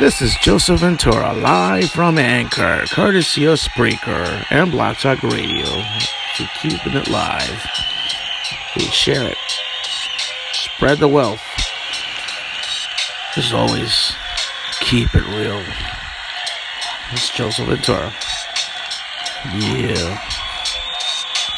This is Joseph Ventura live from Anchor, courtesy of Spreaker and Blog Talk Radio. We're keeping it live. We share it. Spread the wealth. As always, keep it real. It's Joseph Ventura. Yeah.